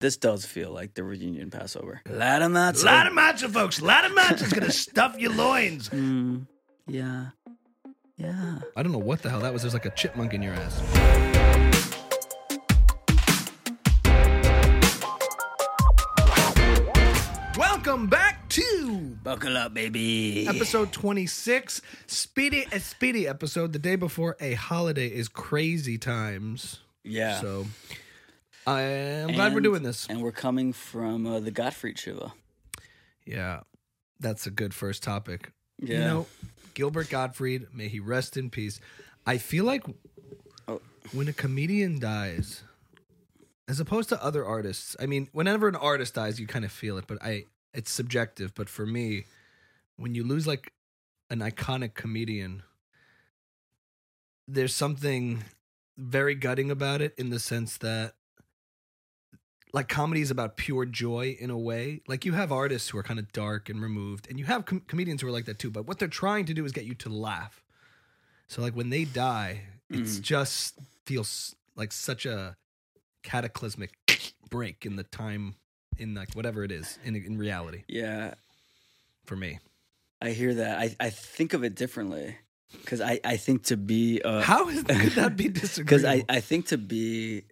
this does feel like the reunion Passover. Lot of A lot of matzo, folks. A lot of matzo's gonna stuff your loins. Mm, yeah. Yeah. I don't know what the hell that was. There's like a chipmunk in your ass. Welcome back to Buckle up, baby. episode 26. Speedy, a speedy episode. The day before a holiday is crazy times. yeah. So I am glad we're doing this. And we're coming from uh, the Gottfried Shiva. Yeah, that's a good first topic. Yeah. You know, Gilbert Gottfried, may he rest in peace. I feel like Oh. when a comedian dies, as opposed to other artists, I mean, whenever an artist dies, you kind of feel it, but I it's subjective. But for me, when you lose like an iconic comedian, there's something very gutting about it in the sense that like comedy is about pure joy in a way. Like you have artists who are kind of dark and removed, and you have com- comedians who are like that too. But what they're trying to do is get you to laugh. So like when they die, it's Mhm. just feels like such a cataclysmic break in the time in like whatever it is in in reality Yeah. for me. I hear that. I, I think of it differently. Because I, I think to be. Uh, How is, could that be Because? I, I think to be,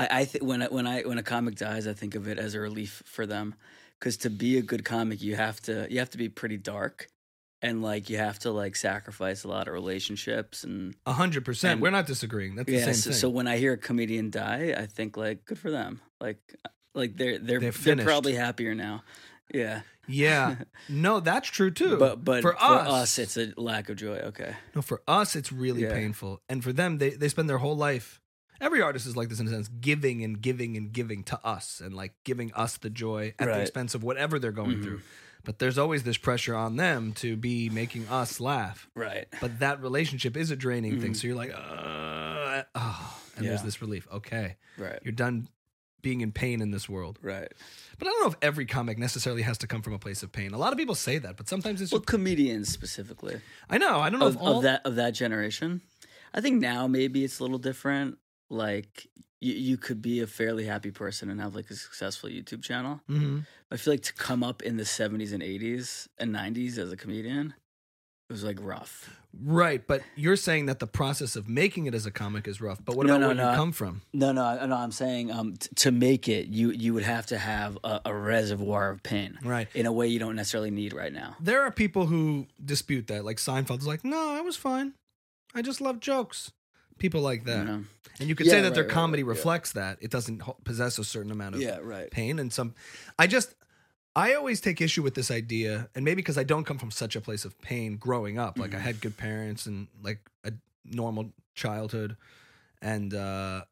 I, I think when I, when I when a comic dies, I think of it as a relief for them. Because to be a good comic, you have to you have to be pretty dark, and like you have to like sacrifice a lot of relationships and A hundred percent. We're not disagreeing. That's the same So, thing. so when I hear a comedian die, I think like good for them. Like like they're they're They're they're, probably happier now. Yeah, yeah, no, that's true too. but but for, us, it's a lack of joy. Okay, No, for us, it's really Yeah. painful. And for them, they, they spend their whole life. Every artist is like this in a sense, giving and giving and giving to us and like giving us the joy at the Right. expense of whatever they're going Mhm. through. But there's always this pressure on them to be making us laugh. right. But that relationship is a draining thing. Mhm. So you're like, uh, oh, and there's Yeah. this relief. Okay, Right. you're done being in pain in this world. Right. But I don't know if every comic necessarily has to come from a place of pain. A lot of people say that, but sometimes it's. Well, comedians specifically. I know. I don't know of, if all of that of that generation. I think now maybe it's a little different. Like you, you could be a fairly happy person and have like a successful YouTube channel. Mhm. I feel like to come up in the seventies and eighties and nineties as a comedian, it was like rough. Right, but you're saying that the process of making it as a comic is rough. But what No, about no, where no, you come from? No, no, I- no. I'm saying um, t- to make it, you you would have to have a, a reservoir of pain Right. in a way you don't necessarily need right now. There are people who dispute that. Like Seinfeld's like, no, I was fine. I just love jokes. People like that. You know? And you could Yeah, say that their right, right, comedy right, yeah. reflects that. It doesn't possess a certain amount of Yeah, right. pain and some I just I always take issue with this idea and maybe because I don't come from such a place of pain growing up. Like I Mm-hmm. had good parents and like a normal childhood and uh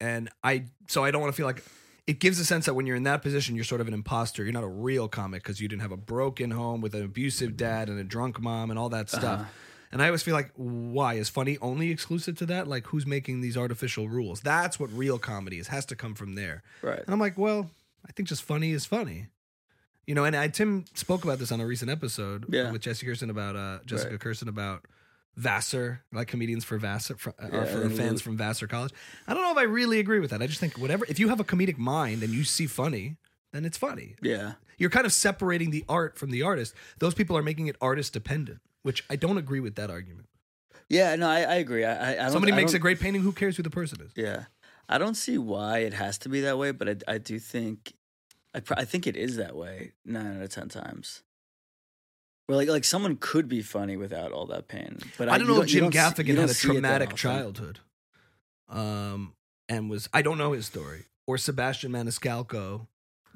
and I so I don't want to feel like it gives a sense that when you're in that position you're sort of an imposter. You're not a real comic because you didn't have a broken home with an abusive dad and a drunk mom and all that stuff. Uh-huh. And I always feel like, why is funny only exclusive to that? Like, who's making these artificial rules? That's what real comedy is. Has to come from there. Right. And I'm like, well, I think just funny is funny. You know, and I, Tim spoke about this on a recent episode Yeah. with Jessica Kirson about uh, Jessica Right. Kirson about Vassar, like comedians for Vassar, for, uh, Yeah, or for fans from Vassar College. I don't know if I really agree with that. I just think whatever, if you have a comedic mind and you see funny, then it's funny. Yeah. You're kind of separating the art from the artist. Those people are making it artist dependent, which I don't agree with that argument. Yeah. No, I, I agree. I, I Somebody I makes a great painting. Who cares who the person is? Yeah, I don't see why it has to be that way, but I, I do think, I, pr- I think it is that way nine out of ten times. Where like like someone could be funny without all that pain, but I don't know if Jim Gaffigan had a see it that traumatic childhood, um, and was I don't know his story. Or Sebastian Maniscalco,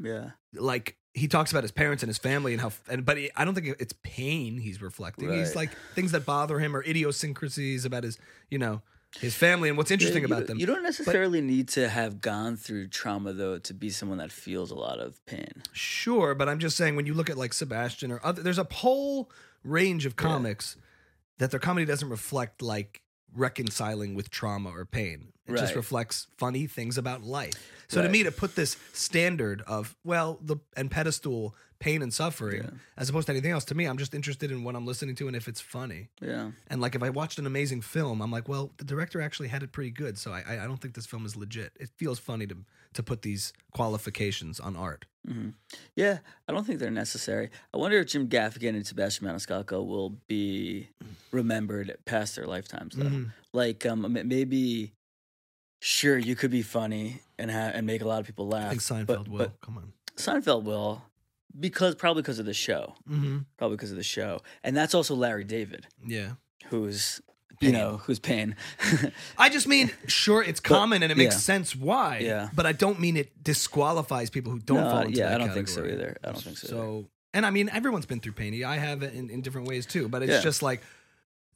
Yeah, like he talks about his parents and his family and how, and but he, I don't think it's pain he's reflecting. He's like things that bother him or idiosyncrasies about his, you know, his family and what's interesting Yeah, you, about them. You don't necessarily need to have gone through trauma though to be someone that feels a lot of pain. Sure, but I'm just saying when you look at like Sebastian or other, there's a whole range of comics that their comedy doesn't reflect like reconciling with trauma or pain. It just reflects funny things about life. So to me, to put this standard of well, the and pedestal pain and suffering, Yeah. as opposed to anything else, to me, I'm just interested in what I'm listening to and if it's funny. Yeah. And like if I watched an amazing film, I'm like, well, the director actually had it pretty good. So I, I- don't think this film is legit. It feels funny to to put these qualifications on art. hmm Yeah, I don't think they're necessary. I wonder if Jim Gaffigan and Sebastian Maniscalco will be remembered past their lifetimes, though. Mhm. Like, um, maybe, sure, you could be funny and ha- and make a lot of people laugh. I think Seinfeld but, will. but Come on. Seinfeld will, because probably because of the show, Mm-hmm. probably because of the show, and that's also Larry David, Yeah. who's you know who's pain. I just mean, sure, it's common and it makes yeah. sense why. Yeah. But I don't mean it disqualifies people who don't No, fall into yeah, that I don't think so either. I don't think so. either. So, and I mean, everyone's been through pain. I have in, in different ways too. But it's Yeah. just like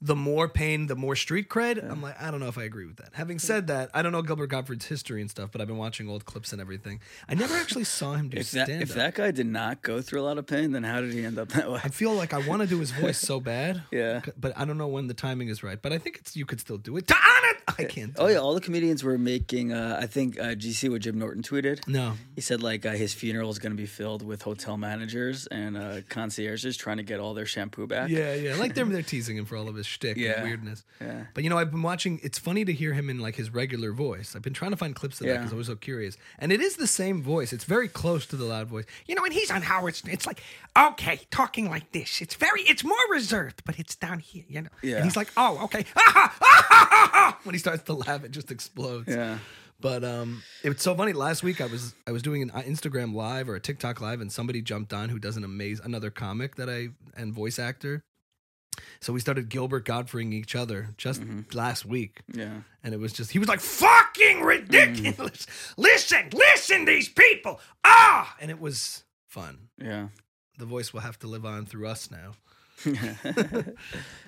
the more pain, the more street cred. I'm like, I don't know if I agree with that. Having said that, I don't know Gilbert Gottfried's history and stuff, but I've been watching old clips and everything. I never actually saw him do if that stand if that guy did not go through a lot of pain, then how did he end up that way? I feel like I want to do his voice so bad. Yeah. But I don't know when the timing is right. But I think it's you could still do it. To honor, I can't. Oh yeah, it. all the comedians were making. Uh, I think. Uh, see what Jim Norton tweeted? No. He said like uh, his funeral is going to be filled with hotel managers and uh, concierges trying to get all their shampoo back. Yeah, yeah. Like they're they're teasing him for all of his shtick Yeah. and weirdness. Yeah. But you know, I've been watching. It's funny to hear him in like his regular voice. I've been trying to find clips of that because I was so curious. And it is the same voice. It's very close to the loud voice. You know, and he's on Howard Stern. It's like, okay, talking like this. It's very, it's more reserved, but it's down here, you know. Yeah. And he's like, oh, okay. When he starts to laugh, it just explodes. Yeah. But um, it's so funny. Last week, I was I was doing an uh, Instagram live or a TikTok live, and somebody jumped on who does an amazing another comic that I and voice actor. So we started Gilbert Godfreying each other just Mm-hmm. last week, Yeah. and it was just he was like, Fucking ridiculous. Listen, listen, these people. Ah! and it was fun. Yeah. The voice will have to live on through us now.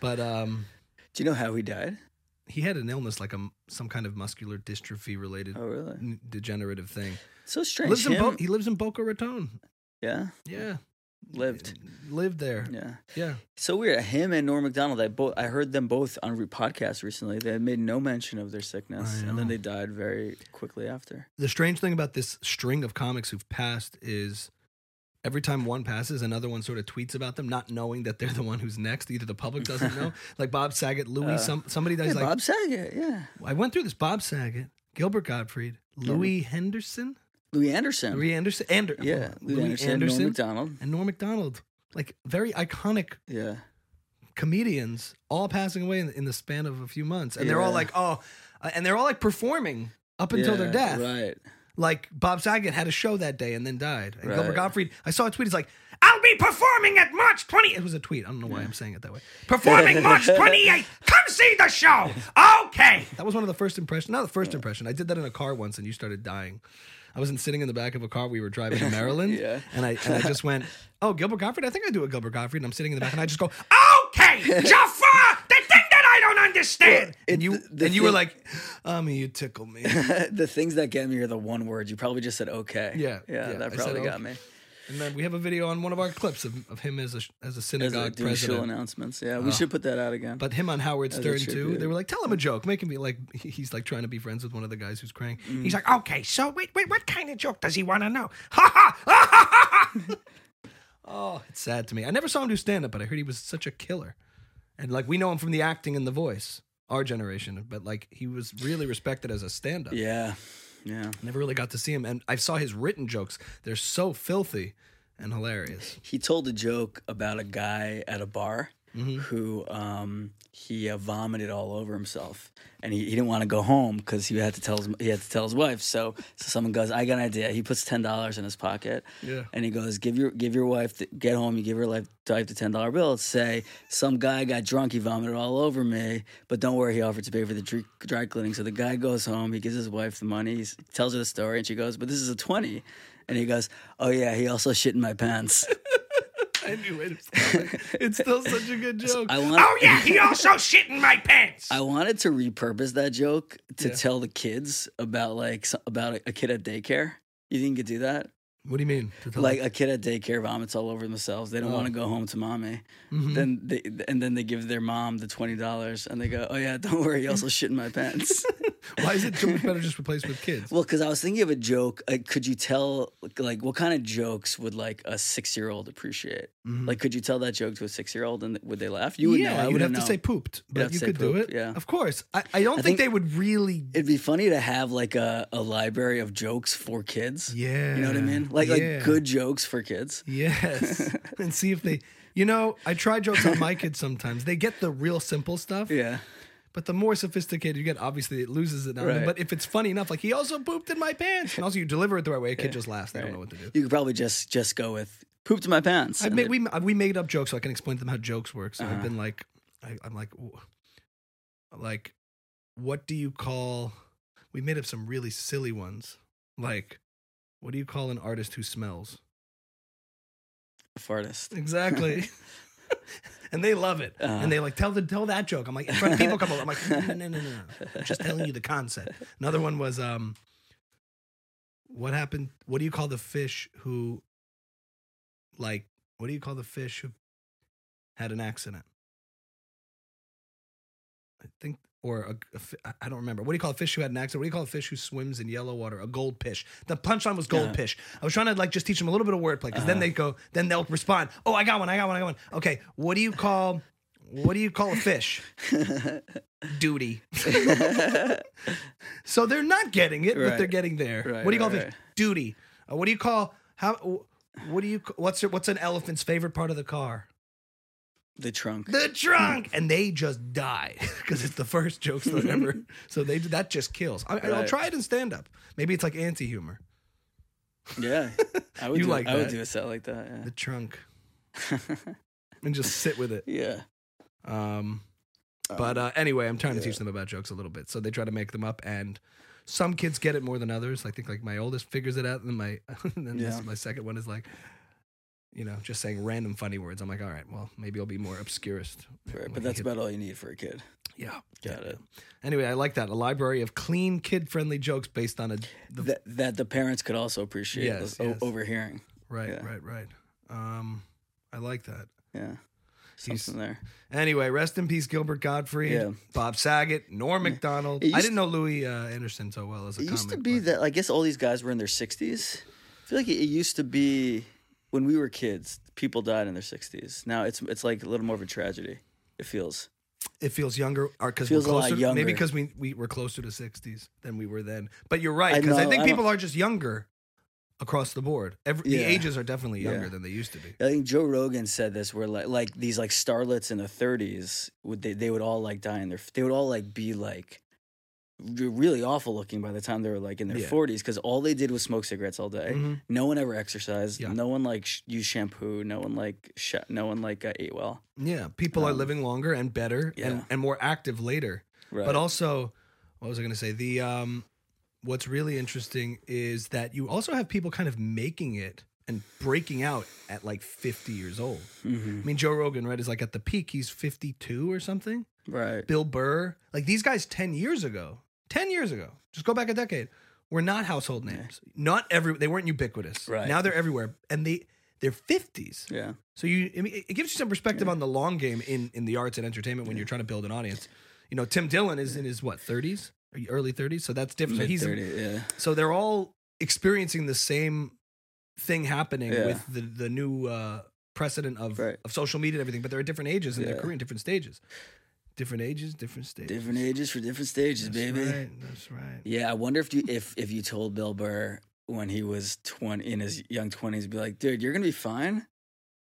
But um, do you know how he died? he had an illness like a some kind of muscular dystrophy related Oh really? degenerative thing. So strange. Lives Bo- he lives in Boca Raton. yeah. Yeah, Lived. lived there. Yeah. Yeah. So weird. Him and Norm Macdonald. I both. I heard them both on re- podcasts recently. They made no mention of their sickness, and then they died very quickly after. The strange thing about this string of comics who've passed is every time one passes, another one sort of tweets about them, not knowing that they're the one who's next. Either the public doesn't know, like Bob Saget, Louis, uh, some somebody Hey, does like Bob Saget. Yeah. I went through this Bob Saget, Gilbert Gottfried, Louis Henderson, Louis Anderson. Louis Anderson, Ander- yeah. Louis, Louis Anderson. Anderson, Norm Macdonald. and Norm Macdonald. Like very iconic Yeah. comedians, all passing away in, in the span of a few months, and they're all like, oh, uh, and they're all like performing up until their death. Right. Like Bob Saget had a show that day and then died. And Gilbert Gottfried, I saw a tweet. He's like, I'll be performing at March 20th. it was a tweet. I don't know why I'm saying it that way. Performing March 28th. Come see the show. Okay. That was one of the first impressions. Not the first impression. I did that in a car once, and you started dying. I wasn't sitting in the back of a car. We were driving to Maryland, Yeah. and I and I just went, "Oh, Gilbert Gottfried. I think I do a Gilbert Gottfried." And I'm sitting in the back, and I just go, Okay. Jafar, the thing that I don't understand. and you the- the and you were like, "I mean, you tickle me." the things that get me are the one word. You probably just said okay. Yeah, Yeah. yeah, that I probably said got okay. me. And then we have a video on one of our clips of, of him as a as a synagogue doing show president. announcements. Yeah. We should put that out again. But him on Howard Stern too. They were like, "Tell him a joke, make him be like he's like trying to be friends with one of the guys who's crying." Mm. He's like, okay, so wait, wait, what kind of joke does he want to know? Ha ha ha ha ha ha. Oh, it's sad to me. I never saw him do stand up, but I heard he was such a killer. And like we know him from the acting and the voice, our generation, but like he was really respected as a stand up. yeah. Yeah. Never really got to see him and I saw his written jokes. They're so filthy and hilarious. He told a joke about a guy at a bar Mm-hmm. who um, he uh, vomited all over himself, and he, he didn't want to go home because he had to tell his he had to tell his wife. So so someone goes, "I got an idea." He puts ten dollars in his pocket, Yeah. and he goes, "Give your give your wife the, get home. You give your life wife the ten dollar bill. Say some guy got drunk. He vomited all over me, but don't worry. He offered to pay for the dry, dry cleaning. So the guy goes home. He gives his wife the money. He tells her the story, and she goes, "But this is a 20. And he goes, "Oh yeah, he also shit in my pants." I knew it. It's still such a good joke. I want. Oh yeah, he also shit in my pants. I wanted to repurpose that joke to Yeah. tell the kids about like so- about a, a kid at daycare. You think you could do that? what do you mean? To tell Like a kid at daycare vomits all over themselves. They don't Oh. want to go home to mommy. Mhm. Then they and then they give their mom the twenty dollars and they go, "Oh yeah, don't worry, he also shit in my pants." Why is it so much better just replaced with kids? Well, because I was thinking of a joke. Like, could you tell, like, what kind of jokes would like a six-year-old appreciate? Mhm. Like, could you tell that joke to a six-year-old and would they laugh? You would yeah, know. I wouldn't have to say pooped, but you could do it. yeah. of course. I, I don't I think, think- they would really. It'd be funny to have like a, a library of jokes for kids. Yeah, You know what I mean? Like yeah. like good jokes for kids. Yes, and see if they. You know, I try jokes on my kids sometimes. They get the real simple stuff, Yeah. But the more sophisticated you get, obviously it loses it. Now. Right. But if it's funny enough, like he also pooped in my pants, and also you deliver it the right way, a kid Yeah, just laughs. They don't know what to do. You could probably just just go with pooped in my pants. I made, we we made up jokes so I can explain to them how jokes work. So I've Uh-huh. been like, I, I'm like, like, what do you call? We made up some really silly ones. Like, what do you call an artist who smells? A fartist. Exactly. and they love it. Uh-huh. And they like tell the tell that joke. I'm like, in front of people come over. I'm like, no, no, no, no, no. Just telling you the concept. Another one was um what happened what do you call the fish who like what do you call the fish who had an accident? I think or a, a I- I don't remember. What do you call a fish who had an accident? What do you call a fish who swims in yellow water? A goldfish. The punchline was goldfish. I was trying to like just teach them a little bit of wordplay because then Uh-huh. they go, then they'll respond. Oh, I got one. I got one. I got one. Okay, what do you call? What do you call a fish? Duty. so they're not getting it, but they're Right. getting there. Right, what do you call right, fish? right. Duty. Uh, what do you call how? What do you? What's what's an elephant's favorite part of the car? The trunk. the trunk and they just die because it's the first jokes they'll ever so they that just kills I, i'll Right. try it in stand-up maybe it's like anti-humor Yeah. I would You do, like I would that. do a set like that. the trunk and just sit with it Yeah. um but uh anyway i'm trying to teach them about jokes a little bit so they try to make them up and some kids get it more than others i think like my oldest figures it out and then my and then this- Yeah. my second one is like you know just saying random funny words i'm like all right well maybe i'll be more obscurist Right, but that's about all you need for a kid. yeah Got yeah, it. Anyway, I like that. A library of clean, kid friendly jokes based on a. The, that that the parents could also appreciate Yes, o- yes. overhearing. right, yeah. right, right. Um, I like that. Yeah. He's- there. Anyway, rest in peace, Gilbert Gottfried, Yeah. Bob Saget, Norm Macdonald. It I didn't know Louis uh, Anderson so well as a It used to be but- that I guess all these guys were in their sixties. I feel like it, it used to be when we were kids, people died in their sixties. Now it's it's like a little more of a tragedy. It feels. it feels younger, or because we're Feels a lot closer. younger. Maybe because we we were closer to sixties than we were then. But you're right because I, know, think I people are just younger across the board. Every, The ages are definitely younger Yeah. than they used to be. I think Joe Rogan said this where like like these like starlets in the 30s would they they would all like die in their they would all like be like really awful looking by the time they were like in their Yeah. 40s because all they did was smoke cigarettes all day. Mhm. No one ever exercised. Yeah. No one like sh- used shampoo. No one like sh- no one like uh, ate well. Yeah, people are Um, living longer and better and, yeah. and more active later. Right. But also, what was I going to say? The um, what's really interesting is that you also have people kind of making it and breaking out at like 50 years old. Mhm. I mean, Joe Rogan, right, is like at the peak. He's 52 or something. right. Bill Burr, like these guys 10 years ago, 10 years ago, just go back a decade, were not household names. Not every, they weren't ubiquitous. Right. Now they're everywhere, and they they're 50s. Yeah. So you, I mean, it gives you some perspective on the long game in in the arts and entertainment when you're trying to build an audience. You know, Tim Dillon is in his what 30s, early 30s, so that's different. So he's yeah. so they're all experiencing the same thing happening Yeah. with the the new uh, precedent of Right. of social media and everything. But they're at different ages their Yeah. career, in different stages, different ages, different stages. Different ages for different stages, That's baby. right. That's right. Yeah, I wonder if you if if you told Bill Burr when he was twenty in his young twenties, be like, dude, you're gonna be fine.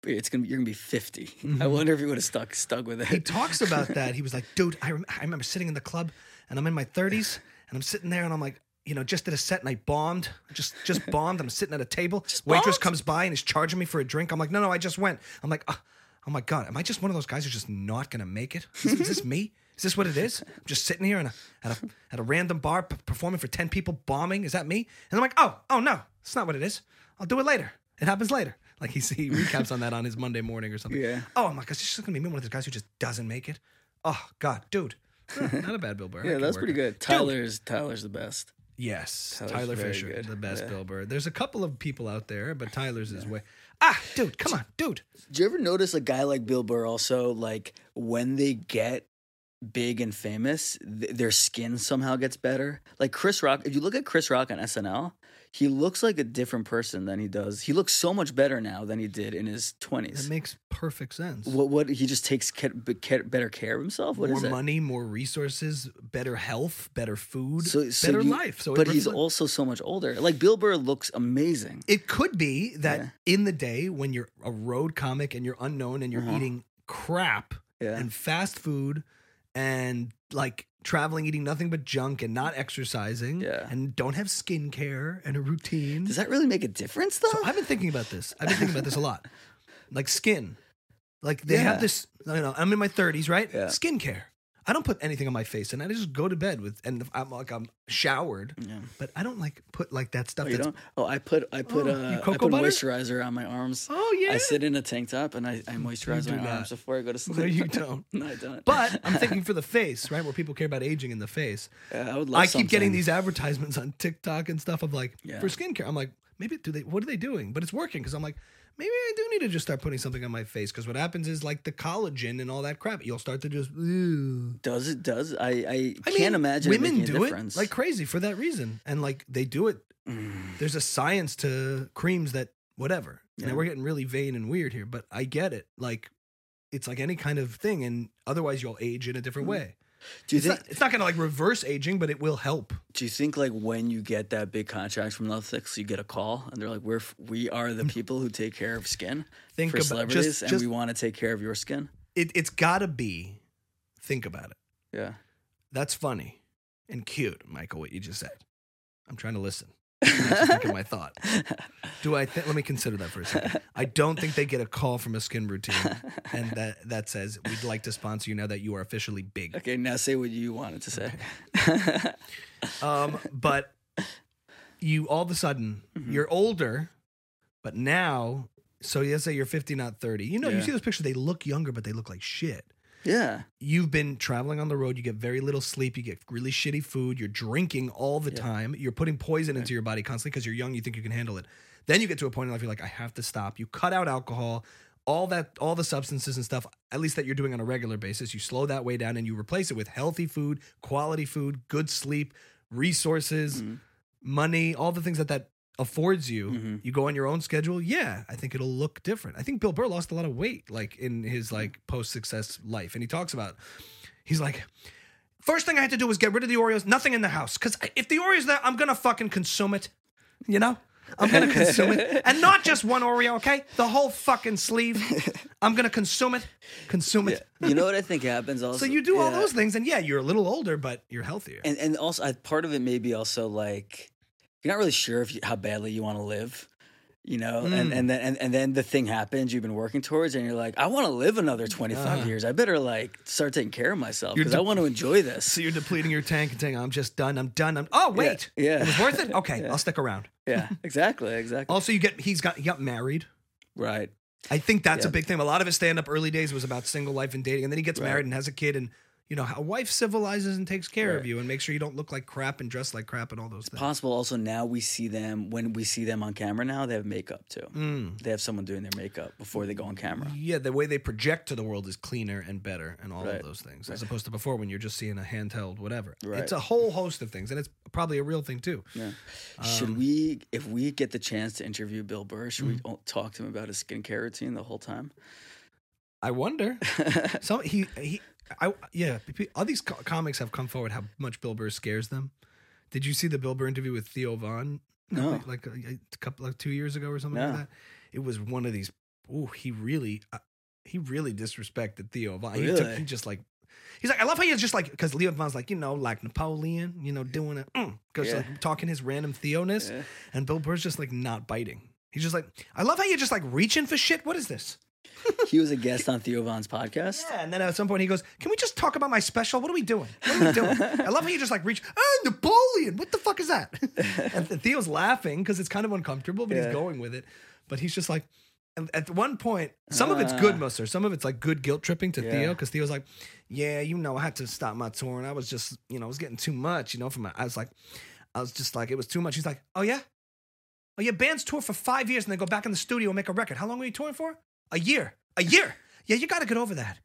But it's gonna you're gonna be 50 I Mhm. wonder if he would have stuck stuck with it. He talks about that. He was like, dude, I, rem- I remember sitting in the club and I'm in my 30s and I'm sitting there and I'm like, you know, just did a set and I bombed, just just bombed. I'm sitting at a table. Waitress bombed? comes by and is charging me for a drink. I'm like, no, no, I just went. I'm like, oh, oh my god, am I just one of those guys who's just not gonna make it? Is, is this me? Is this what it is? I'm just sitting here in a, at a at a random bar p- performing for ten people, bombing. Is that me? And I'm like, oh, oh no, it's not what it is. I'll do it later. It happens later. Like he he recaps on that on his Monday morning or something. Yeah. Oh, I'm like, it's just gonna be me, one of those guys who just doesn't make it. Oh God, dude, not a bad Bill Burr. Yeah, that's pretty good. Tyler's Tyler's the best. Yes, Tyler's Tyler Fischer, good. the best Yeah. Bill Burr. There's a couple of people out there, but Tyler's is way. Ah, dude, come on, dude. Do you ever notice a guy like Bill Burr also like when they get big and famous, th- their skin somehow gets better. Like Chris Rock, if you look at Chris Rock on SNL, he looks like a different person than he does. He looks so much better now than he did in his That twenties. makes perfect sense. What? What? He just takes better care of himself. What more is it? money, more resources, better health, better food, So, so better you- life. So but he's reflect- also so much older. Like Bill Burr looks amazing. It could be that Yeah. in the day when you're a road comic and you're unknown and you're Uh-huh. eating crap Yeah. and fast food and like traveling, eating nothing but junk and not exercising Yeah. and don't have skincare and a routine. Does that really make a difference though? So I've been thinking about this. I've been thinking about this a lot. Like skin. Like they Yeah. have this, you know, I'm in my 30s, right? Yeah. Skincare. I don't put anything on my face and I just go to bed with, and I'm like, I'm showered, yeah. but I don't like put like that stuff Oh, you don't? Oh, I put I put Oh, uh, I put butter? moisturizer on my arms. oh yeah. I sit in a tank top and I, I moisturize my not. arms before I go to sleep. No, you don't. no, I don't. But I'm thinking for the face, right? Where people care about aging in the face. Yeah, I would. I keep getting these advertisements on TikTok and stuff of like Yeah. for skincare. I'm like, maybe do they? What are they doing? But it's working because I'm like, maybe I do need to just start putting something on my face because what happens is like the collagen and all that crap. You'll start to just. Ew. Does it? Does I? I, I can't mean, imagine women do difference. it like crazy for that reason, and like they do it. Mm. There's a science to creams that whatever. Yeah. Now we're getting really vain and weird here, but I get it. Like it's like any kind of thing, and otherwise you'll age in a different Mhm. way. Do you It's think? not, it's not going to like reverse aging, but it will help. Do you think like when you get that big contract from Netflix, you get a call and they're like, "We're we are the people who take care of skin Think for about celebrities, just, and just we want to take care of your skin." it, it's got to be. Think about it. Yeah. That's funny and cute, Michael. What you just said. I'm trying to listen. My thought. Do I think? Let me consider that for a second. I don't think they get a call from a skin routine and that that says we'd like to sponsor you now that you are officially big. okay, now say what you wanted to say. Um, but you all of a sudden Mhm. you're older, but now. So let's say you're 50, not 30. You know, you see those pictures. They look younger, but they look like shit. Yeah. you've been traveling on the road you get very little sleep you get really shitty food you're drinking all the Yeah. time you're putting poison into your body constantly because you're young you think you can handle it then you get to a point in life you're like i have to stop you cut out alcohol all that all the substances and stuff at least that you're doing on a regular basis you slow that way down and you replace it with healthy food quality food good sleep resources Mhm. money all the things that that affords you Mhm. you go on your own schedule yeah i think it'll look different. I think bill burr lost a lot of weight like in his like post-success life and he talks about he's like first thing i had to do was get rid of the oreos nothing in the house because if the oreos there i'm gonna fucking consume it you know? I'm gonna consume it. And not just one oreo okay? The whole fucking sleeve. I'm gonna consume it consume it. You know what I think happens also? so you do all those things and yeah you're a little older but you're healthier. And and also I, part of it may be also like you're not really sure if you, how badly you want to live you know and Mm. and then and, and then the thing happens you've been working towards and you're like i want to live another 25 Uh. years i better like start taking care of myself because i want to enjoy this so you're depleting your tank and saying i'm just done i'm done i'm oh wait yeah it was worth it okay Yeah. i'll stick around yeah exactly exactly Also, you get he's got he got married. right I think that's a big thing. A lot of his stand up early days was about single life and dating, and then he gets Right. married and has a kid, and you know, a wife civilizes and takes care of you and makes sure you don't look like crap and dress like crap and all those things. possible also now we see them when we see them on camera now they have makeup too Mm. they have someone doing their makeup before they go on camera Yeah, the way they project to the world is cleaner and better, and all Right. of those things, as opposed to before when you're just seeing a handheld whatever. Right. It's a whole host of things, and it's probably a real thing too. yeah Um, should we if we get the chance to interview bill burr should we Mm. o- talk to him about his skincare routine the whole time I wonder. Some he he. I yeah. All these co- comics have come forward how much Bill Burr scares them. Did you see the Bill Burr interview with Theo Von? No. like, like a, a couple like two years ago or something No. like that. It was one of these. Oh, he really, uh, he really disrespected Theo Von. He, took, he just like. He's like, I love how he's just like, because Theo Von's like, you know, like Napoleon, you know, doing it, because Yeah. like talking his random Theo-ness, Yeah. and Bill Burr's just like not biting. He's just like, I love how you're just like reaching for shit. What is this? He was a guest on Theo Von's podcast. Yeah, and then at some point he goes, "Can we just talk about my special? What are we doing? What are we doing?" I love how you just like reach, "Oh, Napoleon! What the fuck is that?" and Theo's laughing because it's kind of uncomfortable, but Yeah. he's going with it. But he's just like, and at one point, some of it's good, Ah. Musser. Some of it's like good guilt tripping to Yeah. Theo because Theo's like, "Yeah, you know, I had to stop my tour, and I was just, you know, I was getting too much, you know, from my." I was like, I was just like, it was too much. He's like, "Oh yeah." Oh, yeah, bands tour for five years and they go back in the studio and make a record. How long were you touring for? A year. A year. Yeah, you got to get over that.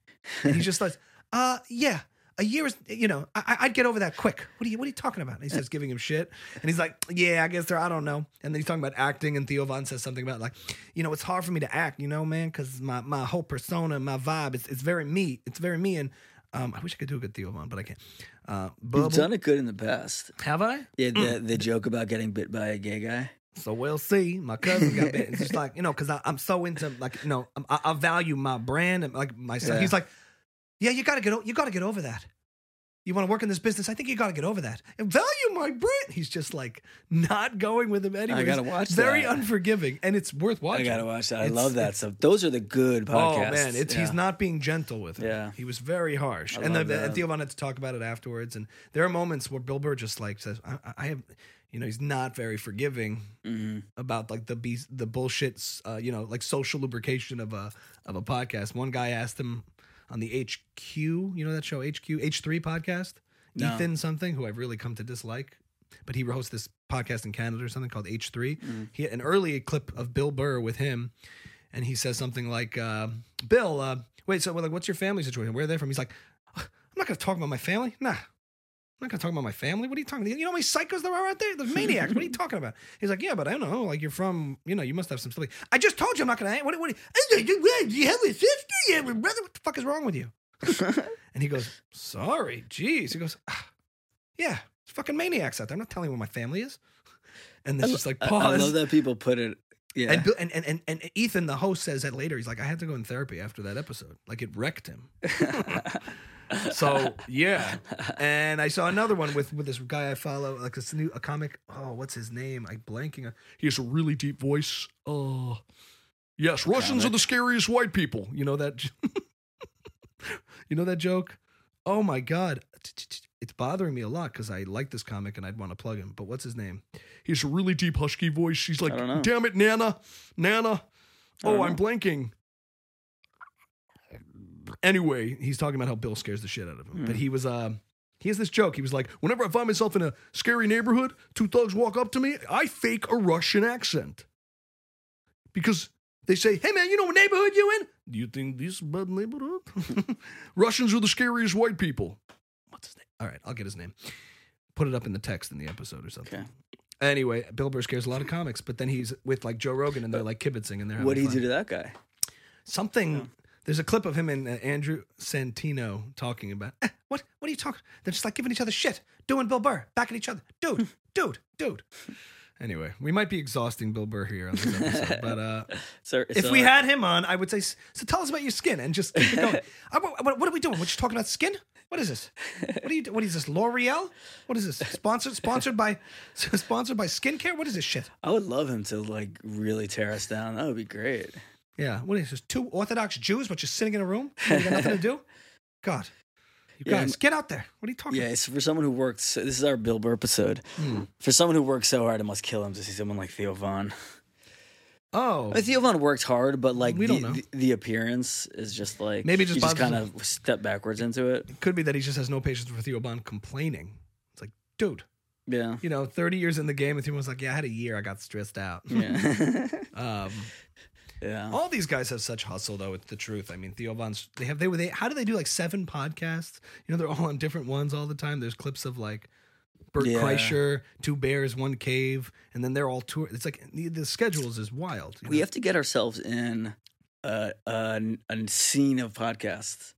And he's just like, uh, yeah. a year is, you know, I, I'd get over that quick. What are you, what are you talking about? And he starts giving him shit, and he's like, yeah, I guess there, I don't know. And then he's talking about acting, and Theo Von says something about like, you know, it's hard for me to act, you know, man, because my my whole persona, my vibe, it's it's very me, it's very me, and um, I wish I could do a good Theo Von, but I can't. Uh, You've done it good in the past. have I? Yeah, the the joke about getting bit by a gay guy. So we'll see. My cousin got bit. It's just like you know, because I'm so into like you know, I, I value my brand and like myself. Yeah. He's like, yeah, you gotta get you gotta get over that. You want to work in this business? I think you gotta get over that and value my brand. He's just like not going with him anywhere. I gotta watch Very that. unforgiving, and it's worth watching. I gotta watch that. I It's- love that stuff. Those are the good podcasts. Oh man, it's he's not being gentle with him. Yeah. he was very harsh. I and the, Theo had to talk about it afterwards. And there are moments where Bill Burr just like says, "I, I- I have," you know, he's not very forgiving Mhm. about like the be- the bullshit, uh, you know, like social lubrication of a of a podcast. One guy asked him on the HQ, you know that show HQ H three podcast, No. Ethan something, who I've really come to dislike, but he hosts this podcast in Canada or something called H three. He had an early clip of Bill Burr with him, and he says something like, uh, "Bill, uh, wait, so well, like, what's your family situation? Where are they from?" He's like, "I'm not going to talk about my family. Nah." I'm not gonna talk about my family. What are you talking? about? You know how many psychos there are out there? There's maniacs. What are you talking about? He's like, yeah, but I don't know. Like you're from, you know, you must have some stuff. I just told you I'm not gonna. What? What? Do you have a sister? You have a brother? What the fuck is wrong with you? and he goes, sorry, jeez. He goes, ah, yeah, it's fucking maniacs out there. I'm not telling you what my family is. And it's just like pause. I love that people put it. Yeah. And, and, and and and Ethan, the host, says that later. He's like, I had to go in therapy after that episode. Like it wrecked him. so yeah, and I saw another one with with this guy I follow, like this new a comic. Oh, what's his name? I'm blanking. He has a really deep voice. Oh, yes, Russians are the scariest white people. You know that? you know that joke? Oh my god, it's bothering me a lot because I like this comic and I'd want to plug him. But what's his name? He has a really deep husky voice. He's like, I. "Damn it, Nana, Nana." Oh, I'm blanking. Anyway, he's talking about how Bill scares the shit out of him. Hmm. But he was uh he has this joke. He was like, whenever I find myself in a scary neighborhood, two thugs walk up to me, I fake a Russian accent. Because they say, hey man, you know what neighborhood you in? Do you think this is a bad neighborhood? Russians are the scariest white people. What's his name? All right, I'll get his name. Put it up in the text in the episode or something. Okay. Anyway, Bill Burr scares a lot of comics, but then he's with like Joe Rogan and they're like kibitzing and they're What did having he do to that guy? Something. There's a clip of him and uh, Andrew Santino talking about eh, what? What are you talking? They're just like giving each other shit, doing Bill Burr, back at each other, dude, dude, dude. Anyway, we might be exhausting Bill Burr here on this episode, but uh, So, if so- we had him on, I would say, so tell us about your skin and just keep it going. What, what- what are we doing? We're just talking about skin. What is this? What are you? What is this? L'Oreal? What is this? Sponsored? Sponsored by? Sponsored by skincare? What is this shit? I would love him to like really tear us down. That would be great. Yeah. What is this? Two Orthodox Jews, but just sitting in a room? You got nothing to do? God. You Yeah, guys, get out there. What are you talking Yeah, about? it's for someone who worked. So, this is our Bill Burr episode. Hmm. For someone who worked so hard, it must kill him to see someone like Theo Von. Oh. I mean, Theo Von worked hard, but like We the, don't know. the, the appearance is just like Maybe just just kind of step backwards into it. It could be that he just has no patience for Theo Von complaining. It's like, dude, Yeah, you know, 30 years in the game, and Theo was like, yeah, I had a year. I got stressed out. yeah, Um, yeah. all these guys have such hustle, though. It's the truth. I mean, Theo Von's, they have, they were, they, how do they do like seven podcasts? You know, they're all on different ones all the time. There's clips of like, Bert Yeah. Kreischer, two bears, one cave, and then they're all tour. It's like the, the schedules is wild. We know? have to get ourselves in a, a, a scene of podcasts.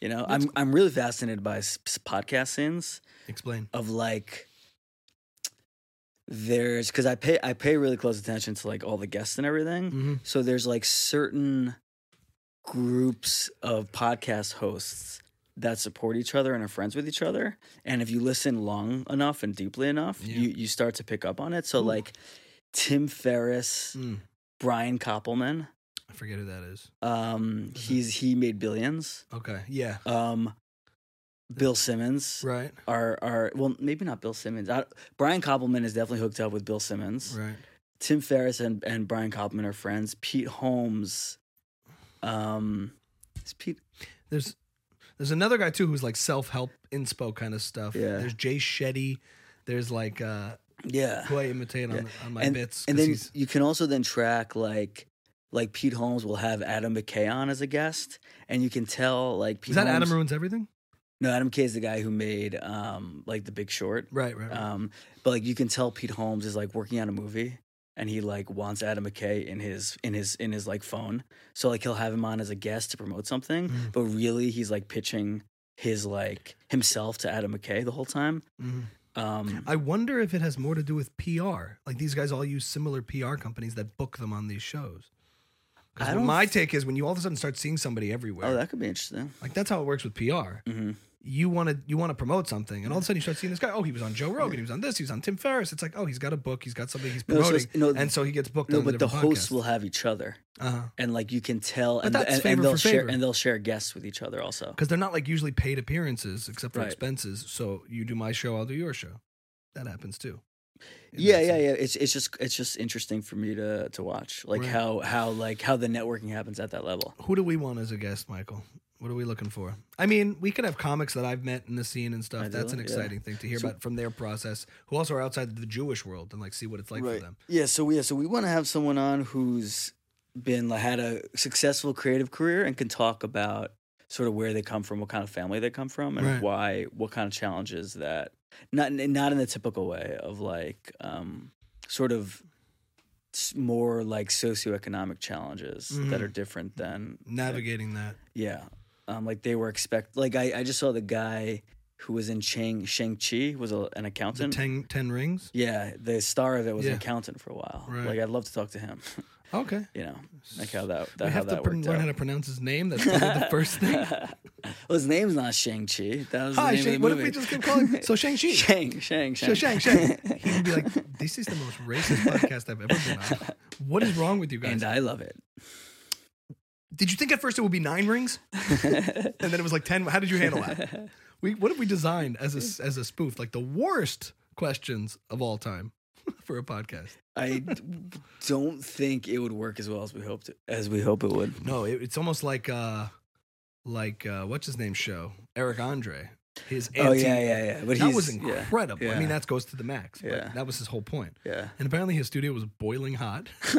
You know, I'm I'm really fascinated by podcast scenes explain. of like there's because I pay I pay really close attention to like all the guests and everything. Mm-hmm. So there's like certain groups of podcast hosts that support each other and are friends with each other. And if you listen long enough and deeply enough, Yeah. you, you start to pick up on it. So Ooh. like Tim Ferriss, Mm. Brian Koppelman, I forget who that is. um, he's he made billions. Okay. Yeah. Um, Bill Simmons Right. are are well maybe not Bill Simmons. I, Brian Koppelman is definitely hooked up with Bill Simmons. Right. Tim Ferriss and, and Brian Koppelman are friends. Pete Holmes, um, is Pete There's there's another guy too who's like self help inspo kind of stuff. Yeah. There's Jay Shetty. There's like uh yeah. who I imitate on, on my and, bits. and then he's- you can also then track like like Pete Holmes will have Adam McKay on as a guest, and you can tell like Pete is that Holmes, Adam ruins everything? No, Adam McKay is the guy who made um, like The Big Short. Right, right, right. Um, but like you can tell Pete Holmes is like working on a movie and he like wants Adam McKay in his in his in his like phone. So like he'll have him on as a guest to promote something, Mhm. but really he's like pitching his like himself to Adam McKay the whole time. Mhm. Um, I wonder if it has more to do with PR. Like these guys all use similar PR companies that book them on these shows. I Because don't my th- take is when you all of a sudden start seeing somebody everywhere, oh, that could be interesting. like that's how it works with PR. hmm You want to you want to promote something, and all of a sudden you start seeing this guy. Oh, he was on Joe Rogan. He was on this. He was on Tim Ferriss. It's like, oh, he's got a book. He's got something he's No, so promoting, it's- no, and so he gets booked. No, on but the different hosts podcasts. will have each other, uh-huh. and like you can tell, and that's and, favor and they'll for share favor. and they'll share guests with each other also. because they're not like usually paid appearances except for Right. expenses. So you do my show, I'll do your show. That happens too. In Yeah, that yeah, sense. yeah. It's it's just it's just interesting for me to to watch, like Right. how how like how the networking happens at that level. Who do we want as a guest, Michael? What are we looking for? I mean, we could have comics that I've met in the scene and stuff. That's an Ideally, yeah. exciting thing to hear So- about from their process, who also are outside the Jewish world and like see what it's like for them. Yeah, so yeah, so we want to have someone on who's been like had a successful creative career and can talk about sort of where they come from, what kind of family they come from, and Right. why what kind of challenges that not not in the typical way of like um, sort of more like socioeconomic challenges that Mhm. are different than Navigating that. yeah, um, like they were expect like I, I just saw the guy who was in Shang Shang Chi was a, an The accountant. ten, ten rings. yeah, the star of it was Yeah. an accountant for a while. Right. Like I'd love to talk to him. Okay. you know, like how that, that we how have to pr- learn out. how to pronounce his name. That's the first thing. well, his name's not Shang Chi. That was the Hi, name Shang. of the What if we just keep calling so Shang Chi? Shang Shang So Shang Shang Shang. He would be like, "This is the most racist podcast I've ever been on. What is wrong with you guys?" and I love it. Did you think at first it would be nine rings, and then it was like ten? How did you handle that? We what if we designed as a as a spoof like the worst questions of all time for a podcast? I don't think it would work as well as we hoped as we hope it would. No, it, it's almost like uh like uh what's his name show Eric Andre. His Oh anti- yeah, yeah, yeah. But that he's, was yeah, incredible. I mean, that goes to the max. But Yeah. that was his whole point. yeah. And apparently, his studio was boiling hot.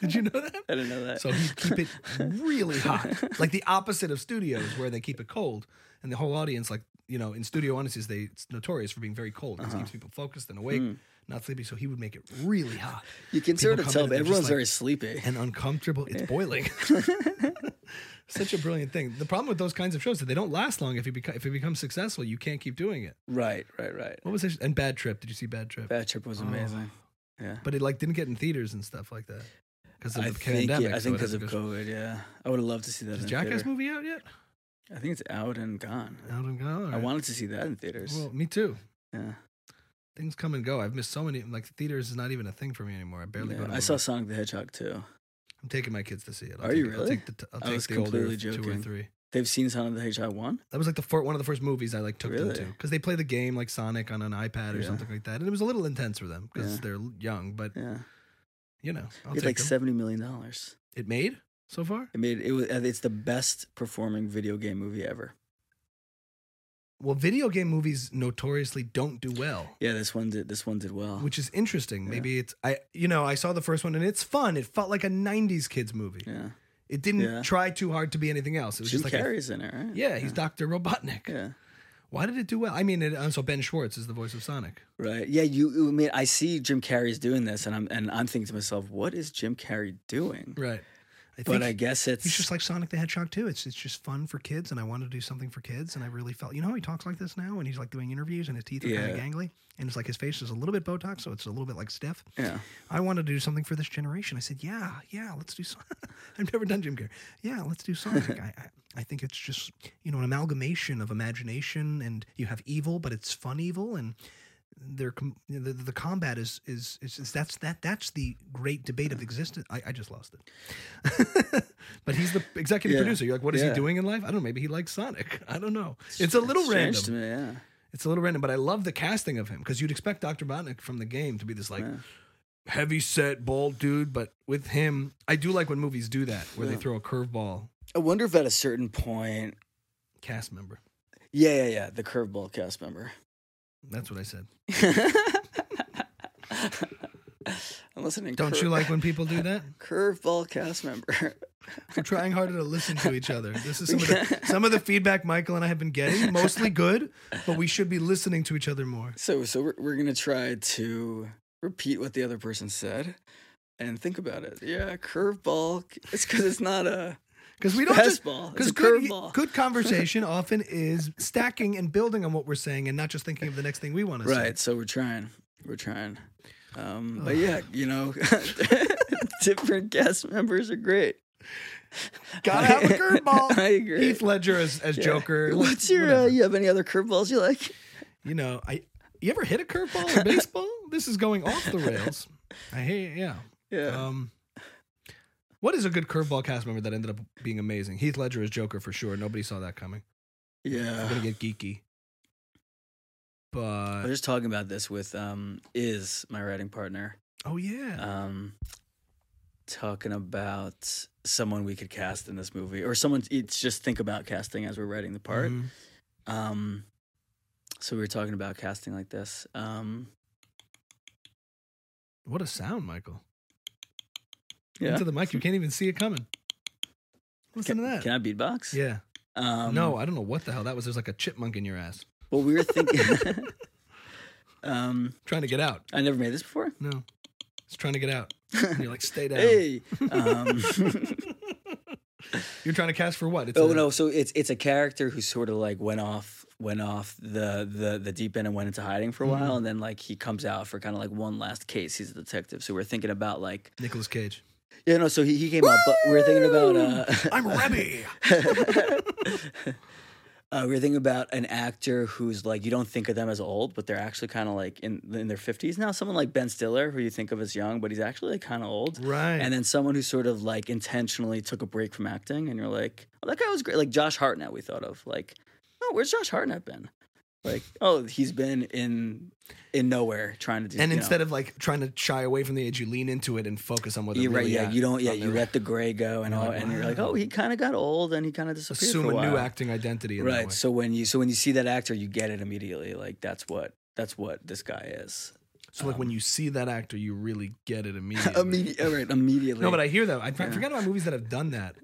Did you know that? I didn't know that. So he'd keep it really hot, like the opposite of studios where they keep it cold, and the whole audience, like you know, in studio audiences, they it's notorious for being very cold because it Uh-huh. keeps people focused and awake, Mm. Not sleepy. So he would make it really hot you can people sort of tell, in but and everyone's like- very sleepy. and uncomfortable. It's boiling. Such a brilliant thing. The problem with those kinds of shows is that they don't last long. If you become if it becomes successful, you can't keep doing it. right, right, right. What was it? And Bad Trip? Did you see Bad Trip? Bad Trip was Oh. amazing. Yeah. But it like didn't get in theaters and stuff like that because of I the think, pandemic. yeah, I so think because of COVID, yeah. I would have loved to see that Is Jackass theater. movie out yet? I think it's out and gone. Out and gone. I wanted to see that in theaters. Well, me too. yeah. Things come and go. I've missed so many. Like theaters is not even a thing for me anymore. I barely Yeah, go. To I saw. Sonic the Hedgehog too. I'm taking my kids to see it. I'll Are take you it- I'll really? take the, t- I'll I take was the older completely two or three. They've seen Sonic the Hedgehog one. That was like the fir- one of the first movies I like took them to because they play the game like Sonic on an iPad or Yeah. something like that, and it was a little intense for them because Yeah. they're young. But Yeah, you know, I'll it's like them. seventy million dollars. It made so far. It made it was. Uh, it's the best performing video game movie ever. Well, video game movies notoriously don't do well. Yeah, this one did. This one did well. Which is interesting. Yeah. Maybe it's I you know, I saw the first one and it's fun. It felt like a 90s kids movie. yeah, It didn't Yeah. try too hard to be anything else. It was Jim just like a- Carrey's in it, right? Yeah, he's Dr. Robotnik. Yeah, Why did it do well? I mean, it, also Ben Schwartz is the voice of Sonic. right. Yeah, you. I mean, I see Jim Carrey's doing this, and I'm and I'm thinking to myself, what is Jim Carrey doing? Right. I But I guess it's He's just like Sonic the Hedgehog too. It's it's just fun for kids, and I wanted to do something for kids, and I really felt you know how he talks like this now, and he's like doing interviews, and his teeth are kind of Yeah. gangly, and it's like his face is a little bit Botox, so it's a little bit like stiff. yeah. I wanted to do something for this generation. I said, yeah, yeah, let's do. Son- I've never done Jim Carrey. Yeah, let's do Sonic. I, I I think it's just you know an amalgamation of imagination, and you have evil, but it's fun evil, and com- the, the combat is, is is is that's that that's the great debate of mm. existence. I, I just lost it. but he's the executive Yeah. producer. You're like, what is he doing in life? I don't know. Maybe he likes Sonic. I don't know. It's a little strange random. me. Yeah. It's a little random, but I love the casting of him because you'd expect Dr. Botnick from the game to be this like Yeah. heavy set, bald dude. But with him, I do like when movies do that, where they throw a curveball I wonder if at a certain point, cast member. yeah, yeah, yeah, the curveball cast member. That's what I said. I'm listening. Don't Cur- you like when people do that? curveball cast member? We're trying harder to listen to each other. This is some of, the, some of the feedback Michael and I have been getting, mostly good, but we should be listening to each other more. so so we're we're gonna try to repeat what the other person said. And think about it. Yeah, curveball. It's because it's not a Because we don't just because good, curveball. good conversation often is stacking and building on what we're saying and not just thinking of the next thing we want to say. Right. So we're trying. We're trying. Um, but yeah, you know, different cast members are great. Gotta have a curveball. I agree. Heath Ledger as, as Yeah. Joker. What's your? Uh, you have any other curveballs you like? You know, I you ever hit a curveball in baseball? this is going off the rails. I hate yeah. Yeah. Um, what is a good curveball cast member that ended up being amazing? Heath Ledger as Joker for sure. Nobody saw that coming. Yeah, I'm gonna get geeky, But I was just talking about this with um is my writing partner. oh yeah, Um talking about someone we could cast in this movie or someone it's just think about casting as we're writing the part. Mhm. Um so we were talking about casting like this. Um What a sound, Michael! Yeah. Into the mic, you can't even see it coming. Listen Can, to that. can I beatbox? yeah. Um no, I don't know what the hell that was. There's like a chipmunk in your ass Well, we were thinking. um, trying to get out. I never made this before. No, it's trying to get out. And you're like, stay down. Hey. Um, You're trying to cast for what? It's oh a- no, so it's it's a character who sort of like went off went off the the the deep end and went into hiding for a Mm-hmm. while, and then like he comes out for kind of like one last case. He's a detective, so we're thinking about like Nicolas Cage. Yeah, no. So he, he came up. but we were thinking about uh, I'm Rebby. uh, we were thinking about an actor who's like you don't think of them as old, but they're actually kind of like in in their fifties now. Someone like Ben Stiller, who you think of as young, but he's actually like kind of old. Right. And then someone who sort of like intentionally took a break from acting, and you're like, oh, that guy was great. Like Josh Hartnett, we thought of. Like, oh, where's Josh Hartnett been? Like, oh, he's been in in nowhere trying to do. and instead know, of like trying to shy away from the edge, you lean into it and focus on what you're right, really yeah, you don't, yeah, you let the gray go, and all, and you're like, oh, he kind of got old, and he kind of disappeared assume a, a, new acting identity. Right. So when you so when you see that actor, you get it immediately. Like that's what that's what this guy is. So like when um, you see that actor, you really get it immediately. Immediately, right, immediately. No, but I hear that. I Yeah. forget about movies that have done that.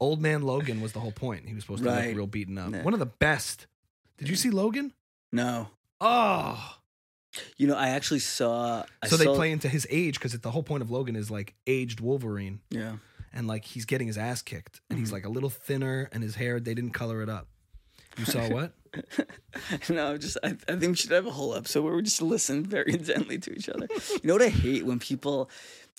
Old Man Logan was the whole point. He was supposed to Right. look real beaten up. Yeah. One of the best. Did you see Logan? no. Oh, You know, I actually saw. I so they saw- play into his age because the whole point of Logan is like aged Wolverine, Yeah. and like he's getting his ass kicked, and Mm-hmm. he's like a little thinner, and his hair they didn't color it up. You saw what? no, just I, I think we should have a whole episode where we just listen very intently to each other. You know what I hate when people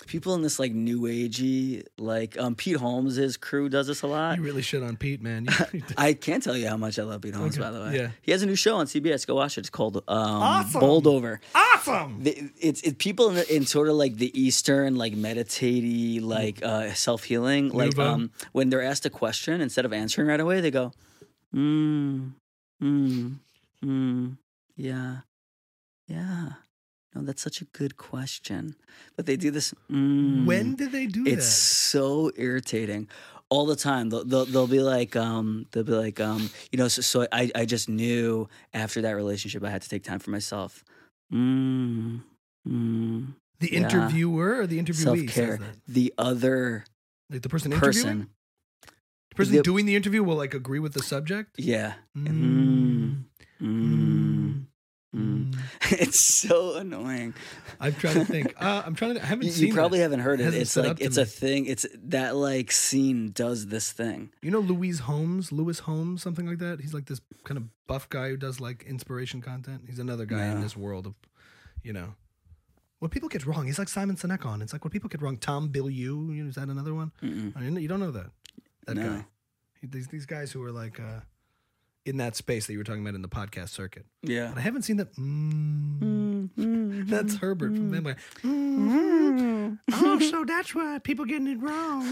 people in this like new agey like um Pete Holmes' crew does this a lot. You really shit on Pete, man. I can't tell you how much I love Pete Holmes, Okay, by the way. yeah. He has a new show on CBS. Go watch it. It's called um, Awesome. Bowled Over. awesome. The- It's it's people in, the, in sort of like the Eastern, like meditatey, like uh, self healing. Like um, when they're asked a question, instead of answering right away, they go, "Hmm, hmm, hmm, yeah, yeah." No, that's such a good question. But they do this. Mm, When did they do it's that? so irritating. All the time. They'll, they'll, they'll be like um they'll be like um you know so, so I, I just knew after that relationship i had to take time for myself. Mm, mm, The yeah. interviewer or the interviewee self-care. the other Like the person interviewing, person person the- doing the interview will like agree with the subject. yeah Mm. mm, mm. Mm. it's so annoying I'm trying to think. Uh, I'm trying to. I haven't you, seen. you probably that. haven't heard it Hasn't it's like it's me. a thing it's that like scene does this thing You know Louise Holmes, Lewis Holmes, something like that. He's like this kind of buff guy who does like inspiration content. He's another guy in this world of, you know, what people get wrong. He's like Simon Sinek on. It's like what people get wrong. Tom Bilyeu, you know, is that another one? Mm-mm. I you don't know that. That No. guy. He- These these guys who are like uh, in that space that you were talking about in the podcast circuit. yeah But I haven't seen that. Mm, Mm, that's Herbert from Vampire. Mm, oh, so that's why people getting it wrong.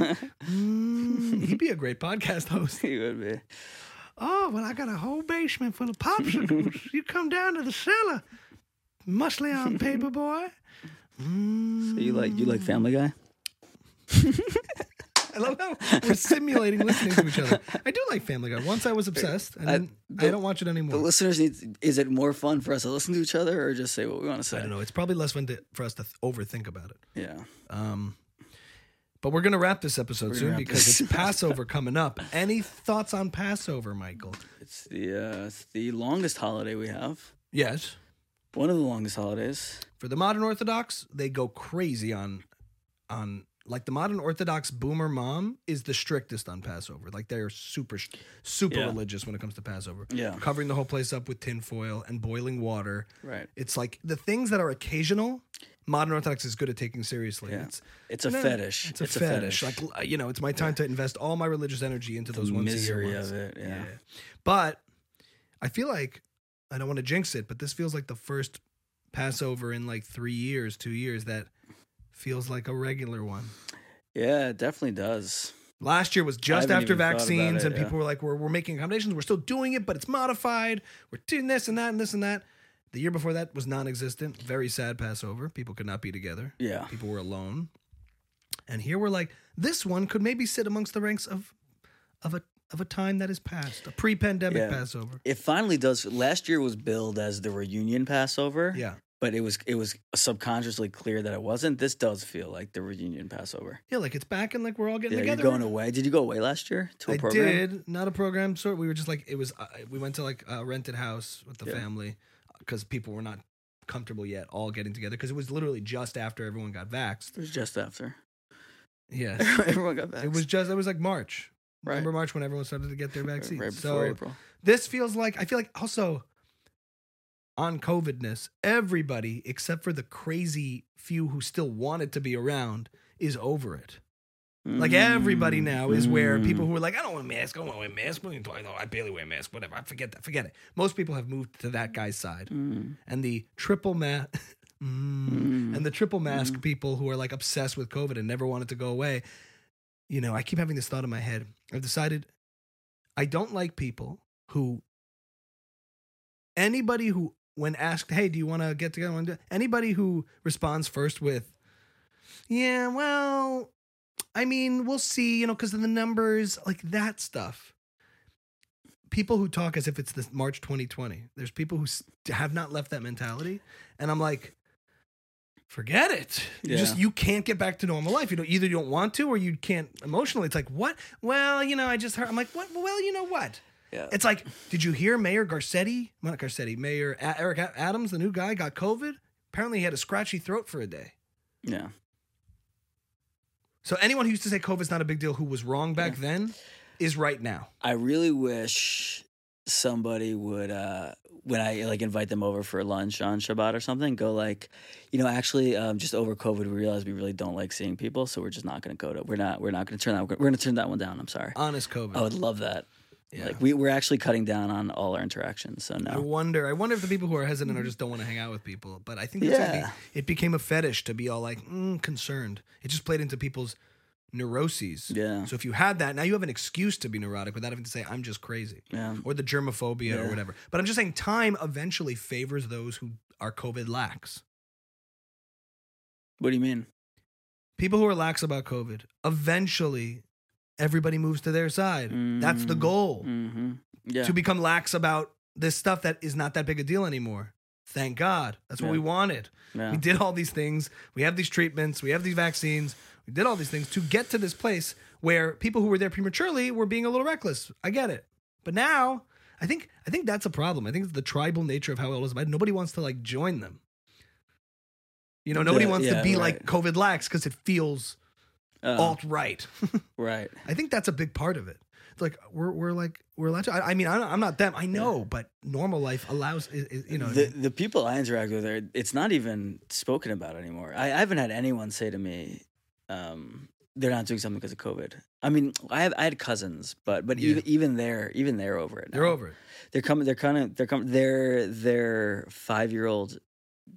Mm, he'd be a great podcast host. he would be Oh, well, I got a whole basement full of popsicles. you come down to the cellar. Muscly on paper boy. Mm. So you like you like Family Guy? I love how we're simulating listening to each other. I do like Family Guy. Once I was obsessed, and I- then I, don't watch it anymore. The listeners need. Is it more fun for us to listen to each other or just say what we want to say? I don't know. It's probably less fun to, for us to th- overthink about it. Yeah. Um, but we're gonna wrap this episode We're soon because it's Passover coming up. Any thoughts on Passover, Michael? It's the uh, it's the longest holiday we have. Yes. One of the longest holidays. For the modern Orthodox, they go crazy on on like the modern Orthodox boomer mom is the strictest on Passover. Like they're super super Yeah. religious when it comes to Passover. Yeah. Covering the whole place up with tinfoil and boiling water. Right. It's like the things that are occasional, modern Orthodox is good at taking seriously. Yeah. It's It's a No, fetish. It's a, fetish. Like uh, you know, it's my time to invest all my religious energy into those the once a misery ones. of it. Yeah. But I feel like I don't want to jinx it, but this feels like the first Passover in like three years, two years that feels like a regular one. Yeah, it definitely does. Last year was just after even thought about vaccines, it, and yeah. people were like, we're, we're making accommodations. We're still doing it, but it's modified. We're doing this and that and this and that. The year before that was non existent. Very sad Passover. People could not be together. Yeah. People were alone. And here we're like, this one could maybe sit amongst the ranks of of a of a time that is past, a pre-pandemic Yeah. Passover. It finally does. Last year was billed as the reunion Passover. Yeah. But it was it was subconsciously clear that it wasn't. This does feel like the reunion Passover. Yeah, like it's back and like we're all getting Yeah, together. you're going away. Did you go away last year to a I program? did not a program sort. We were just like it was. Uh, we went to like a rented house with the Yeah. family because people were not comfortable yet, all getting together because it was literally just after everyone got vaxxed. It was just after. Yeah, Everyone got back. it was just it was like March. Right. Remember March when everyone started to get their vaccines. right so before April. this feels like I feel like also on COVIDness, everybody except for the crazy few who still wanted to be around is over it. Like everybody now is where Mm. people who are like, I don't want a mask, I don't want to wear a mask. What are you talking about? I barely wear a mask, whatever. I forget that, forget it. Most people have moved to that guy's side. Mm. And the triple mask, Mm. and the triple mask people who are like obsessed with COVID and never wanted to go away. You know, I keep having this thought in my head. I've decided I don't like people who, anybody who, when asked, hey, do you want to get together? Anybody who responds first with, yeah, well, I mean, we'll see, you know, because of the numbers, like that stuff. People who talk as if it's this March 2020. There's people who have not left that mentality, and I'm like, forget it. You Yeah. just you can't get back to normal life. You know, either you don't want to or you can't emotionally. It's like what? Well, you know, I just heard. I'm like, what? Well, you know what? Yeah. It's like, did you hear Mayor Garcetti? Not Garcetti. Mayor A- Eric A- Adams, the new guy, got COVID. Apparently, he had a scratchy throat for a day. yeah. So anyone who used to say COVID's not a big deal, who was wrong back then, is right now. I really wish somebody would uh when I like invite them over for lunch on Shabbat or something, go like, you know, actually, um, just over COVID, we realized we really don't like seeing people, so we're just not going to go to. We're not. We're not going to turn that. We're going to turn that one down. I'm sorry. Honest COVID. I would love that. Yeah. Like we we're actually cutting down on all our interactions. So now I wonder. I wonder if the people who are hesitant or just don't want to hang out with people. But I think that's Yeah. yeah. it became a fetish to be all like mm, concerned. It just played into people's neuroses. Yeah. So if you had that, now you have an excuse to be neurotic without having to say I'm just crazy Yeah. or the germophobia or whatever. But I'm just saying time eventually favors those who are COVID lax. What do you mean? People who are lax about COVID, eventually everybody moves to their side. That's the Mm. goal. Mm-hmm. Yeah. to become lax about this stuff that is not that big a deal anymore. Thank God. That's what Yeah. we wanted. yeah. We did all these things. We have these treatments. We have these vaccines. We did all these things to get to this place where people who were there prematurely were being a little reckless. I get it. But now, I think I think that's a problem. I think it's the tribal nature of how it was. Nobody wants to like join them. You know, nobody Yeah, wants to be right. like COVID lax because it feels Oh, alt right. right. I think that's a big part of it. It's like we're we're like we're allowed to. I, I mean, I'm, I'm not them. I know, but normal life allows. i- i- You know, the the people I interact with are it's not even spoken about anymore. I, I haven't had anyone say to me, um, they're not doing something because of COVID. I mean, I have I had cousins, but but Yeah. even even they're even they're over it. they're over it. They're coming. They're kind of. They're coming. Their their five year old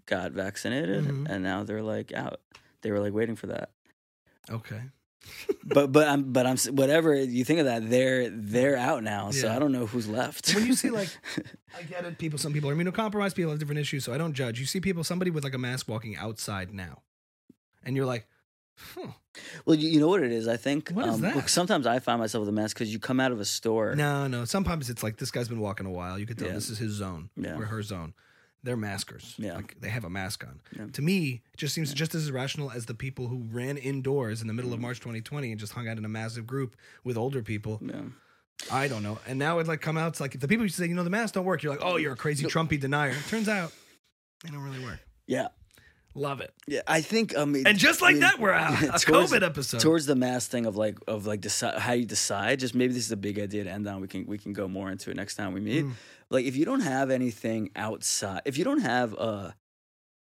got vaccinated, Mhm. and now they're like out. They were like waiting for that. Okay. But but I'm but I'm whatever you think of that. They're they're out now, so Yeah. I don't know who's left. When you see like, I get it. People, some people are immunocompromised. People have different issues, so I don't judge. You see people, somebody with like a mask walking outside now, and you're like, Huh. Well, you, you know what it is. I think. What is um, that? look, sometimes I find myself with a mask because you come out of a store. No, no. Sometimes it's like this guy's been walking a while. You could tell Yeah. this is his zone Yeah. or her zone. They're maskers. Yeah. Like they have a mask on. Yeah. To me, it just seems just as irrational as the people who ran indoors in the middle of mm-hmm. March 2020 and just hung out in a massive group with older people. Yeah. I don't know. And now it like come out. It's like the people to say, you know, the masks don't work. You're like, oh, you're a crazy Trumpy denier. It Turns out they don't really work. Yeah. Love it. Yeah. I think. Um, it- And just like I mean, that, we're out. A towards- COVID episode. towards the mass thing of like of like decide how you decide. Just maybe this is a big idea to end on. We can we can go more into it next time we meet. Mm. Like if you don't have anything outside, if you don't have a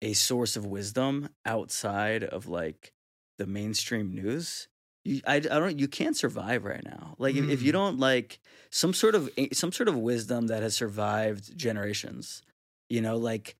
a source of wisdom outside of like the mainstream news. You, I, I don't. You can't survive right now. Like if, if you Mm. don't like some sort of some sort of wisdom that has survived generations, you know, like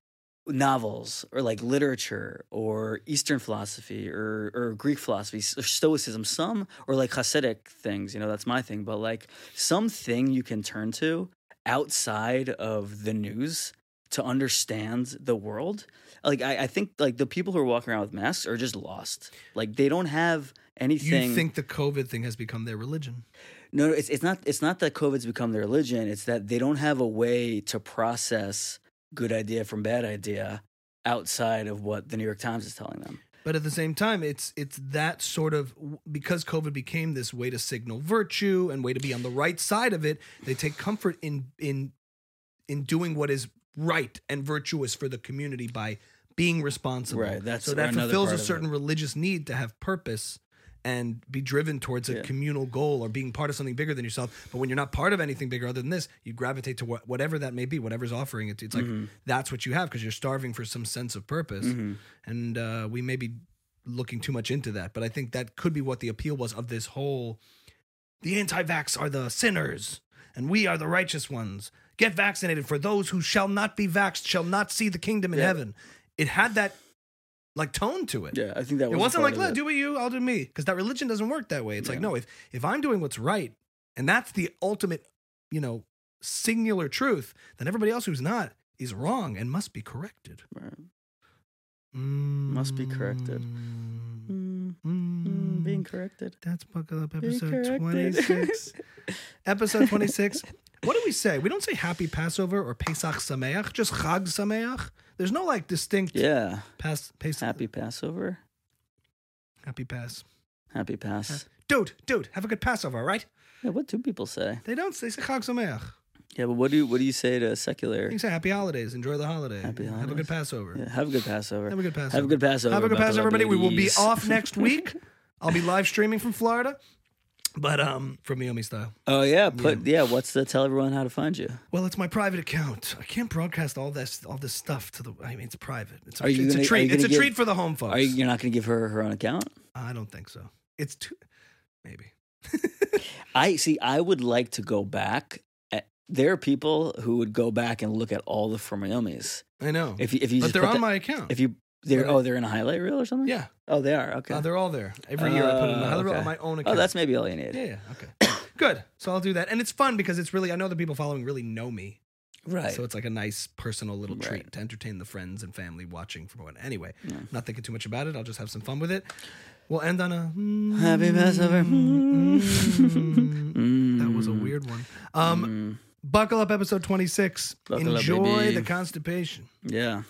novels or like literature or Eastern philosophy or or Greek philosophy or Stoicism, some or like Hasidic things. You know, that's my thing. But like something you can turn to outside of the news to understand the world. Like I, I think like the people who are walking around with masks are just lost. Like they don't have anything. you think the COVID thing has become their religion? No, it's it's not it's not that COVID's become their religion. It's that they don't have a way to process good idea from bad idea outside of what the New York Times is telling them. But at the same time, it's it's that sort of because COVID became this way to signal virtue and way to be on the right side of it. They take comfort in in in doing what is right and virtuous for the community by being responsible. Right, that's so that fulfills a certain religious need to have purpose and be driven towards a Yeah. communal goal or being part of something bigger than yourself. But when you're not part of anything bigger other than this, you gravitate to what, whatever that may be, whatever's offering it. It's like Mhm. that's what you have because you're starving for some sense of purpose Mhm. and uh, we may be looking too much into that but i think that could be what the appeal was of this whole the anti-vax are the sinners and we are the righteous ones get vaccinated for those who shall not be vaxxed shall not see the kingdom in Yeah. heaven it had that like tone to it Yeah, I think that was it wasn't like of "Let it. do what you i'll do me because that religion doesn't work that way it's like no if if i'm doing what's right and that's the ultimate you know singular truth then everybody else who's not is wrong and must be corrected Right. Must be corrected. Mm, Mm, mm, being corrected. That's Buckle Up episode 26. episode 26. What do we say? We don't say Happy Passover or Pesach Sameach, just Chag Sameach. There's no like distinct yeah. Pas- Pesach. Happy Passover. Happy Pass. Happy Pass. Dude, dude, have a good Passover, right? Yeah, what do people say? They don't. They say Chag Sameach. Yeah, but what do you what do you say to secular? You say Happy Holidays. Enjoy the holiday. Happy Have a holidays. good Passover. Yeah, have a good Passover. Have a good Passover. Have a good Passover. Have a good Passover, everybody. We will be off next week. I'll be live streaming from Florida, but um, from Miami style. Oh yeah, put yeah. What's the tell everyone how to find you? Well, it's my private account. I can't broadcast all this all this stuff to the. I mean, it's private. It's a, Are you it's gonna- a treat. It's a give- treat for the home folks. Are you you're not going to give her her own account? I don't think so. It's too. Maybe. I see. I would like to go back. At, there are people who would go back and look at all the Formiomis. I know. If you if you but they're on the- my account. if you they're oh they're in a highlight reel or something. yeah, Oh, they are. Okay. uh, they're all there. Every year I put in another okay. on my own oh, account. that's maybe all you need. yeah, yeah. Okay. Good. So I'll do that, and it's fun because it's really. I know the people following really know me, Right. so it's like a nice personal little Right. treat to entertain the friends and family watching from what. Anyway, Yeah. not thinking too much about it. I'll just have some fun with it. We'll end on a Happy Passover. Mm. That was a weird one. Um, Mm, buckle up, episode twenty six. Buckle up, Enjoy baby. the constipation. yeah.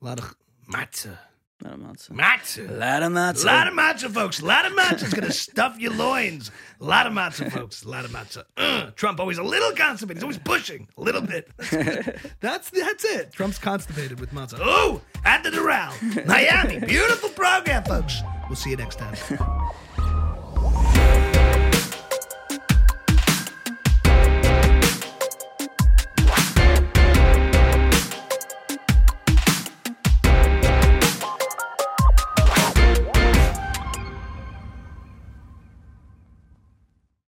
A lot of matzah, Lot of matzah. matzah. Lot of matzah. lot of matzah, folks. A lot of matzah is gonna stuff your loins. A lot of matzah, folks. A lot of matzah. Uh, Ugh. Trump always a little constipated. He's always pushing a little bit. That's that's it. Trump's constipated with matzah. Oh, at the Doral, Miami. Beautiful program, folks. We'll see you next time.